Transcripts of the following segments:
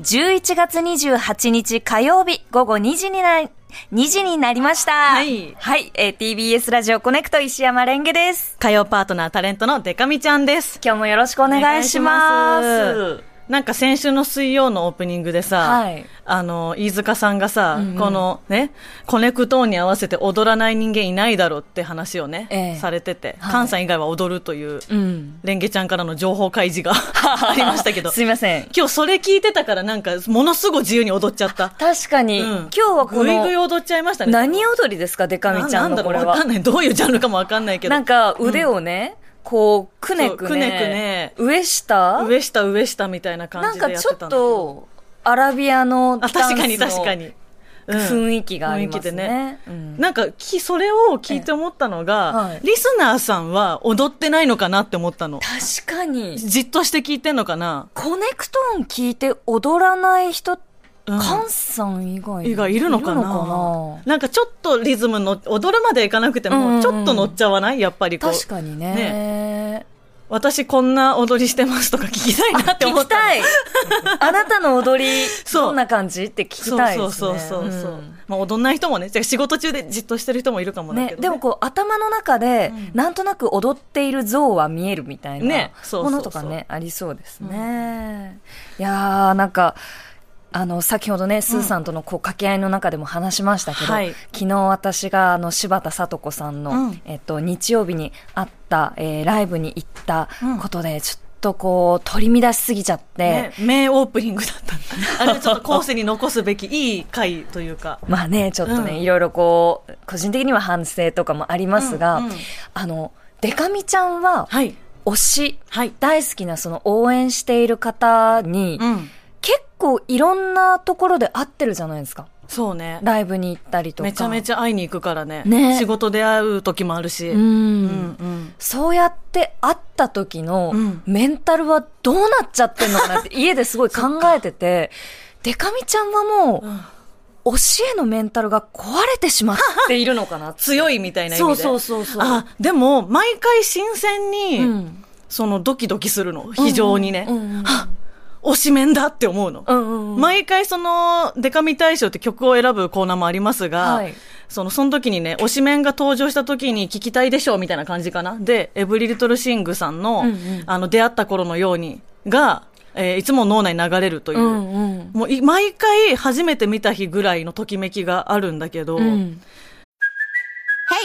11月28日火曜日午後2時にな、2時になりました。はいはい、えー TBS ラジオコネクト石山蓮華です。火曜パートナータレントのでか美ちゃんです。今日もよろしくお願いします。なんか先週の水曜のオープニングでさ、はいあの、飯塚さんがさ、うんうんこのね、コネクトーンに合わせて踊らない人間いないだろうって話をね、ええされてて、はい菅さん以外は踊るという、うん。蓮華ちゃんからの情報開示が ありましたけど、すいません。今日それ聞いてたからなんか、ものすごい自由に踊っちゃった。確かに、うん今日はこの、ぐいぐい踊っちゃいましたね。何踊りですか、でか美ちゃんのこれはわかん。ない。どういうジャンルかもわかんないけど。なんか腕をね、こう、くねくね。くねくね上下？上下上下みたいな感なんじでやかちょっ。と、アラビアのあ、確かにダンスの確かに。うん雰囲気があります雰囲気でね。うんなんかき、それを聞いて思ったのが、えはいリスナーさんは踊ってないのかなって思ったの。確かに、じっとして聞いてんのかなコネクトーン聞いて踊らない人、うん菅さん以外以外いるのかな？な？んかちょっとリズムの、踊るまでいかなくてうんうん。うんも、ちょっと乗っちゃわない？やっぱりこう。確かにね。私こんな踊りしてますとか聞きたいなって思ったの。聞きたい。あなたの踊り、どんな感じって聞きたいですね。そうそうそうそう、ん。まあ踊んない人もね、じゃあ仕事中でじっとしてる人もいるかもだけど、ね。ね、でもこう頭の中で、うん。なんとなく踊っている像は見えるみたいなね。そうそうそう。ものとかねありそうですね、いやーなんかあの先ほどね、スーさんとのこう掛け合いの中でも話しましたけど、はい昨日私があの柴田聡子さんの、うんえっと、日曜日にあった、えーライブに行ったことで、ちょっとこう取り乱しすぎちゃって、ね、名オープニングだったんだあれはちょっと後世に残すべきいい回というか。まあね、ちょっとね、うんいろいろこう、個人的には反省とかもありますが、うんうんあの、デカミちゃんは、はい。推し、はい。大好きなその応援している方に、うん。結構いろんなところで会ってるじゃないですか。そうね。ライブに行ったりとか。めちゃめちゃ会いに行くからね。ね仕事で会う時もあるし。うん。うんうんそうやって会った時のうんメンタルはどうなっちゃってんのかなって 家ですごい考えてて、デカミちゃんはもうんう、推しへのメンタルが壊れてしまっているのかな 強いみたいな意味で。そうそうそうそうあ、でも、毎回新鮮に、うんそのドキドキするの。非常にね。うんうんうんは推しメンだって思うの。うんうんうん毎回その、デカミ大賞って曲を選ぶコーナーもありますが、はいその、その時にね、推しメンが登場した時に聞きたいでしょうみたいな感じかな。で、エブリリトルシングさんの、うんうんあの、出会った頃のように、が、えーいつも脳内に流れるという。うんうんもうい、毎回初めて見た日ぐらいのときめきがあるんだけど、うん。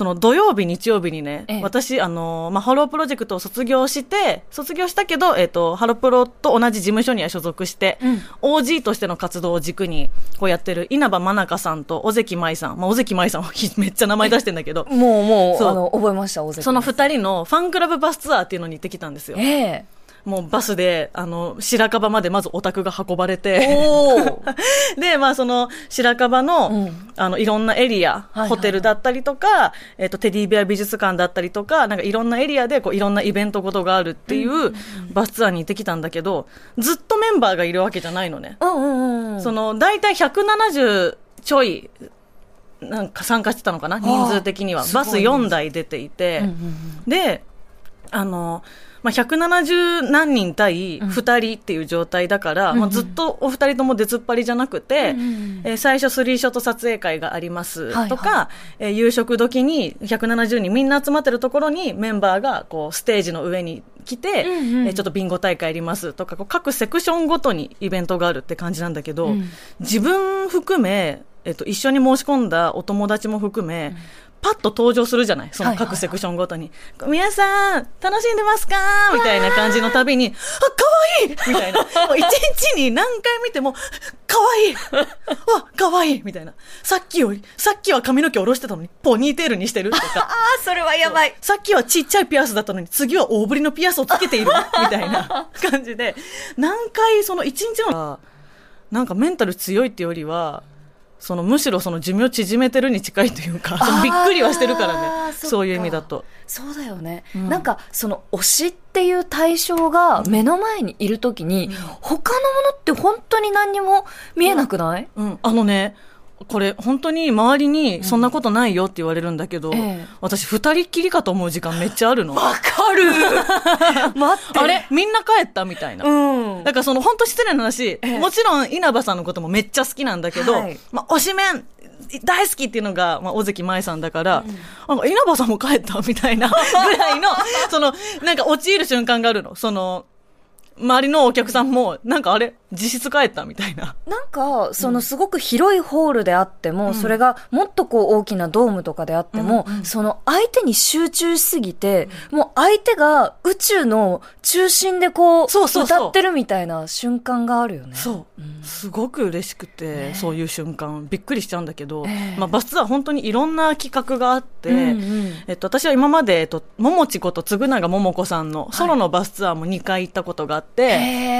その土曜日、日曜日にね、ええ。私、あのーまあ、ハロープロジェクトを卒業して、卒業したけど、えっ、と、ハロプロと同じ事務所には所属して、OG としての活動を軸に、こうやってる稲葉真中さんと尾関舞さん、まあ、尾関舞さんは めっちゃ名前出してんだけど、もう、もう、そう。あの、覚えました、大関。その二人のファンクラブバスツアーっていうのに行ってきたんですよ。ええもうバスで、あの、白樺までまずオタクが運ばれて、おー。で、まあ、その、白樺の、うん。あの、いろんなエリア、ホテルだったりとか、えっ、と、テディベア美術館だったりとか、なんかいろんなエリアで、こう、いろんなイベントごとがあるっていう、バスツアーに行ってきたんだけど、ずっとメンバーがいるわけじゃないのね。うんうんうん。その、大体170ちょい、なんか参加してたのかな人数的には。バスすごいね。4台出ていて、うんうん。で、あの、まあ、170何人対2人っていう状態だから、まあ、ずっとお二人とも出ずっぱりじゃなくて、うんうんえー最初スリーショット撮影会がありますはいとか、えー夕食時に170人みんな集まってるところにメンバーがこうステージの上に来て、うんうん。えーちょっとビンゴ大会やりますとか、各セクションごとにイベントがあるって感じなんだけど、うん自分含め、えっと、一緒に申し込んだお友達も含め、パッと登場するじゃない？その各セクションごとに。皆さん、楽しんでますか？みたいな感じのたびに、あ、可愛いみたいな。もう一日に何回見ても、可愛い わ、可愛いみたいな。さっきより、さっきは髪の毛下ろしてたのに、ポニーテールにしてるとか。ああ、それはやばい。さっきはちっちゃいピアスだったのに、次は大ぶりのピアスをつけているみたいな 感じで、何回その一日の、なんかメンタル強いってよりは、そのむしろその寿命縮めてるに近いというか、びっくりはしてるからね。そういう意味だと。そうだよね、うん。なんかその推しっていう対象が目の前にいるときに、他のものって本当に何にも見えなくない、うん。あのね、これ本当に周りにそんなことないよって言われるんだけど、ええ。私二人っきりかと思う時間めっちゃあるの。わかる。待って。あれ？みんな帰ったみたいな。うん。だからその本当失礼な話、えもちろん稲葉さんのこともめっちゃ好きなんだけど、はい。まあ、推しメン大好きっていうのが、まあ、尾関舞さんだから、なん。か稲葉さんも帰ったみたいな ぐらいの、その、なんか陥る瞬間があるの。その、周りのお客さんも、なんかあれ？実質帰ったみたいな。なんか、そのすごく広いホールであっても、それがもっとこう大きなドームとかであっても、その相手に集中しすぎて、もう相手が宇宙の中心でこう、そう歌ってるみたいな瞬間があるよね。そう、すごく嬉しくて、そういう瞬間、びっくりしちゃうんだけど、ええ。まあ、バスツアー本当にいろんな企画があって、うんうん。えっと、私は今まで、えっと、ももちこと嗣永桃子さんのソロのバスツアーも2回行ったことがあって、へ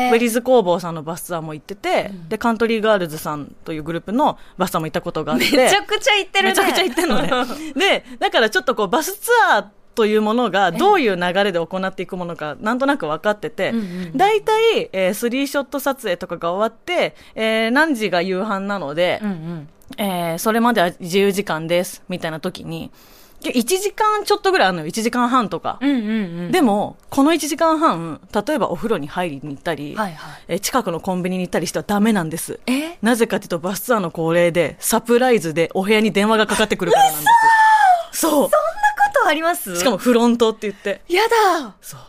え。ウェリーズ工房さんのバスツアーも行ってて、で、カントリーガールズさんというグループのバスツアーも行ったことがあって、めちゃくちゃ言ってるね。めちゃくちゃ行ってんのね。で、だからちょっとこう、バスツアーというものがどういう流れで行っていくものか、なんとなく分かってて、大体、えースリーショット撮影とかが終わって、えー何時が夕飯なので、うんうん。えーそれまでは自由時間です、みたいな時に、で1時間ちょっとぐらいあるのよ、1時間半とか。うんうんうん。でも、この1時間半、例えばお風呂に入りに行ったり、はいはいえー近くのコンビニに行ったりしてはダメなんです。え？なぜかというと、バスツアーの恒例で、サプライズでお部屋に電話がかかってくるからなんです。そう。そんなことあります？しかも、フロントって言って。やだそう。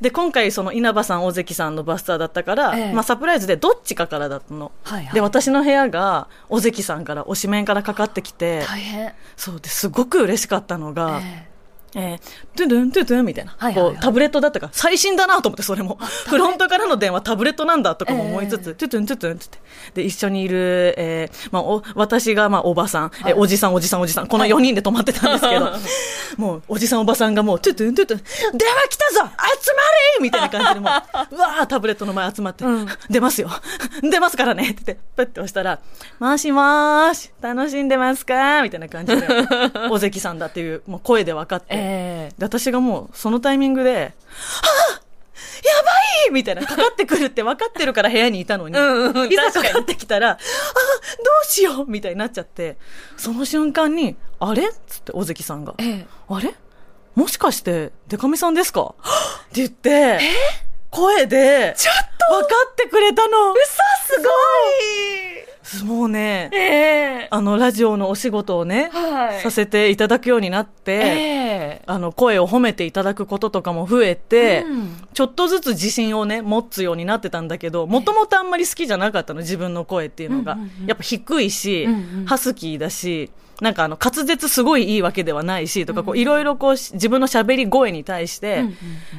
で、今回、その稲葉さん、尾関さんのバスツアーだったから、ええまあ、サプライズでどっちかからだったの。はいはいで、私の部屋が、尾関さんから、推しメンからかかってきて、大変。そうで、すごく嬉しかったのが、ええー、トゥドゥントゥドゥンみたいな、はいはいはい。こう、タブレットだったから、最新だなと思って、それも。フロントからの電話タブレットなんだとかも思いつつ、トゥトゥントゥトゥンって言って。で、一緒にいる、えー、まあ、お、私が、まあ、おばさん、えーおじさん、おじさん、おじさん、この4人で泊まってたんですけど、もう、おじさん、おばさんがもう、トゥトゥントゥトゥン、電話来たぞ集まれみたいな感じでもう、うわー、タブレットの前集まって、出ますよ。出ますからね。って言って、プッて押したら、もしもーし、楽しんでますかみたいな感じで、尾関さんだっていう、もう声で分かって、えで、私がもう、そのタイミングで、はぁやばい！みたいな、かかってくるって分かってるから部屋にいたのに、うんうんいざかかってきたら、あどうしよう！みたいになっちゃって、その瞬間に、あれ？つって、尾関さんが、ええあれもしかして、デカミさんですか？って言って、声で、ちょっと！分かってくれたの。すごもうねい、ええ。あの、ラジオのお仕事をね、はい。させていただくようになって、ええあの、声を褒めていただくこととかも増えて、うん。ちょっとずつ自信をね、持つようになってたんだけど、もともとあんまり好きじゃなかったの、自分の声っていうのが。やっぱ低いし、うんうん。ハスキーだし、なんかあの、滑舌すごいいいわけではないし、とか、こう、いろいろこうし、自分の喋り声に対して、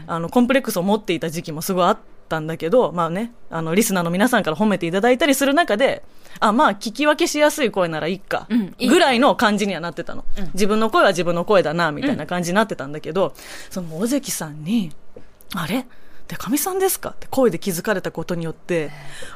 あの、コンプレックスを持っていた時期もすごいあったんだけど、まあね、あの、リスナーの皆さんから褒めていただいたりする中で、あ、まあ、聞き分けしやすい声ならいいか、ぐらいの感じにはなってたの。自分の声は自分の声だな、みたいな感じになってたんだけど、その尾関さんに、あれ？で、かみさんですか？って声で気づかれたことによって、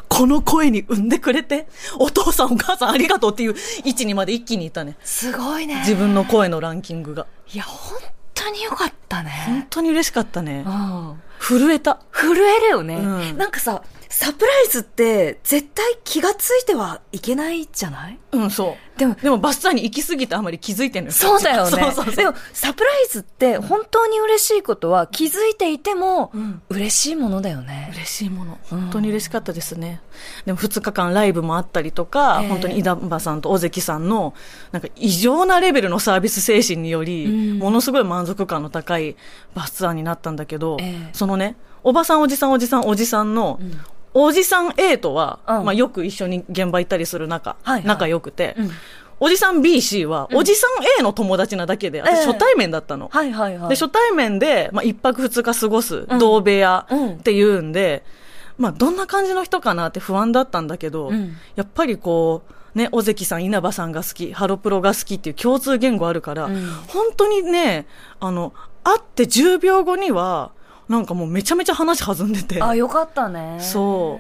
この声に産んでくれて、お父さんお母さんありがとうっていう位置にまで一気にいったね。すごいね。自分の声のランキングが。いや、本当によかった本ね。当に嬉しかったねう。ん。震えた。震えるよね、うんなんかさ、サプライズって絶対気がついてはいけないじゃない？うん、そう。でも、でもバスツアーに行き過ぎてあまり気づいてんのよ。そうだよね。そうそうそうでも、サプライズって本当に嬉しいことは気づいていてもん嬉しいものだよね。嬉しいもの。本当に嬉しかったですね。でも2日間ライブもあったりとか、ええ本当に井田さんと尾関さんの、なんか異常なレベルのサービス精神により、うんものすごい満足感の高いバスツアーになったんだけど、ええそのね、おばさんおじさんおじさんおじさんの、おじさん A とは、うん。まあよく一緒に現場行ったりする仲、はいはい。仲良くて、うん。おじさん B、C は、おじさん A の友達なだけで、ええ私初対面だったの。はいはいはい。で、初対面で、まあ、一泊二日過ごす、うん。同部屋うんっていうんで、まあ、どんな感じの人かなって不安だったんだけど、うん。やっぱりこう、ね、尾関さん、稲葉さんが好き、ハロプロが好きっていう共通言語あるから、うん。本当にね、あの、会って10秒後には、なんかもうめちゃめちゃ話弾んでて。あ、よかったね。そ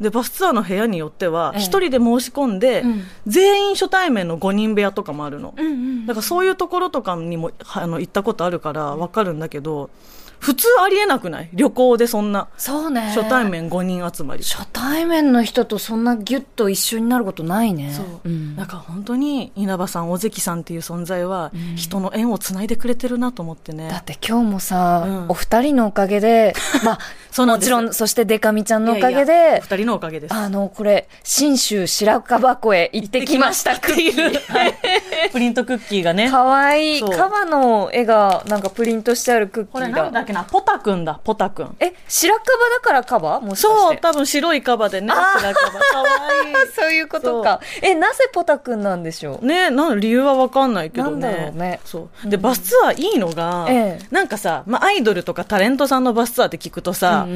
う。で、バスツアーの部屋によっては、ええ一人で申し込んで、うん全員初対面の5人部屋とかもあるの。うんうんだからそういうところとかにもはあの行ったことあるからわかるんだけど、普通ありえなくない？旅行でそんなそうね。初対。面5人集まり。初対面の人とそんなギュッと一緒になることないね。そう。んだから本当に稲葉さん、尾関さんっていう存在は、人の縁をつないでくれてるなと思ってね。だって今日もさ、うんお二人のおかげで、まあ、そもちろん、そしてデカミちゃんのおかげいやいでやお、二人のおかげです。あの、これ、新州白樺湖へ行ってきましたっていう、プリントクッキーがね。かわいい。カバの絵がなんかプリントしてあるクッキこれーが。なんだっけな、ポタくんだ、ポタくん。え、白樺だからカバ？もし。そう、多分白いカバでね、白カバ。かわいそういうことか。え、なぜポタくんなんでしょう？い。ね、なん理由はわかんないけどね。なんだろうねそう。で、バスツアーいいのが、ええなんかさ、まあ、アイドルとかタレントさんのバスツアーって聞くとさ、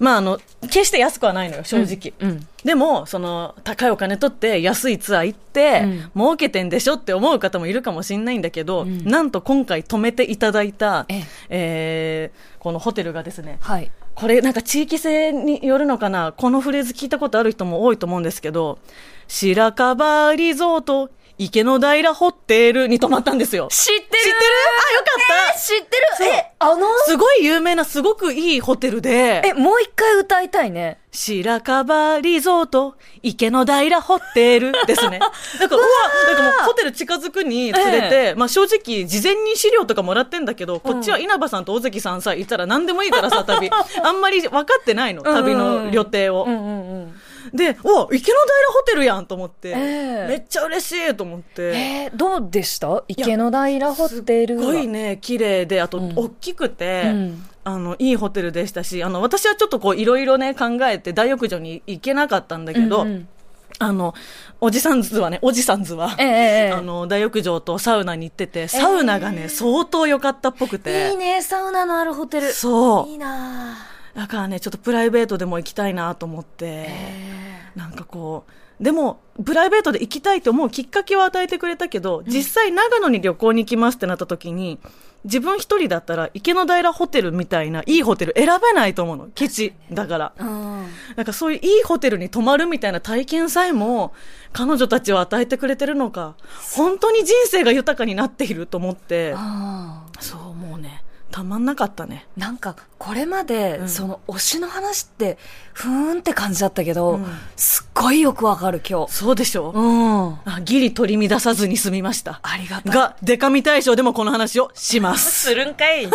まあ、あの、決して安くはないのよ、正直。うんうんでも、その、高いお金取って安いツアー行って、うん。儲けてんでしょって思う方もいるかもしれないんだけど、ん。なんと今回泊めていただいた、ええ。えーこのホテルがですね、はい。これなんか地域性によるのかな？このフレーズ聞いたことある人も多いと思うんですけど、白樺リゾート、池の平ホテルに泊まったんですよ。知ってる知ってるあ、よかった、え知ってあの？すごい有名な、すごくいいホテルで、え、もう一回歌いたいね。白樺リゾート、池の平ホテル ですね。なんか、うわ、なんかもうホテル近づくにつれて、まあ正直、事前に資料とかもらってんだけど、こっちは稲葉さんと尾関さんさ、いたら何でもいいからさ、旅。あんまり分かってないの、旅の予定を。うんうんうん。で、うわ、池の平ホテルやんと思って、ええ。めっちゃ嬉しいと思って。えー、どうでした？池の平ホテルは。すごいね、綺麗で、あと、ん。大きくて、うん。あの、いいホテルでしたし、あの、私はちょっとこう、いろいろね、考えて、大浴場に行けなかったんだけど、うんうん。あの、おじさん図はね、おじさん図は、ええええあの、大浴場とサウナに行ってて、サウナがね、相当良かったっぽくて、いいね、サウナのあるホテル。そう。いいなだからね、ちょっとプライベートでも行きたいなと思って、なんかこう、でも、プライベートで行きたいと思うきっかけを与えてくれたけど、実際長野に旅行に行きますってなった時に、自分一人だったら池の平ホテルみたいないいホテル選べないと思うの。ケチ。だから。うん。なんかそういういいホテルに泊まるみたいな体験さえも、彼女たちは与えてくれてるのか、本当に人生が豊かになっていると思って、あそう、もうね、たまんなかったね。ーなんか、これまで、んその推しの話って、ふーんって感じだったけど、うんすっごいよくわかる今日。そうでしょ？うん。あギリ取り乱さずに済みました。ありがたいが、デカミ大賞でもこの話をします。するんかい。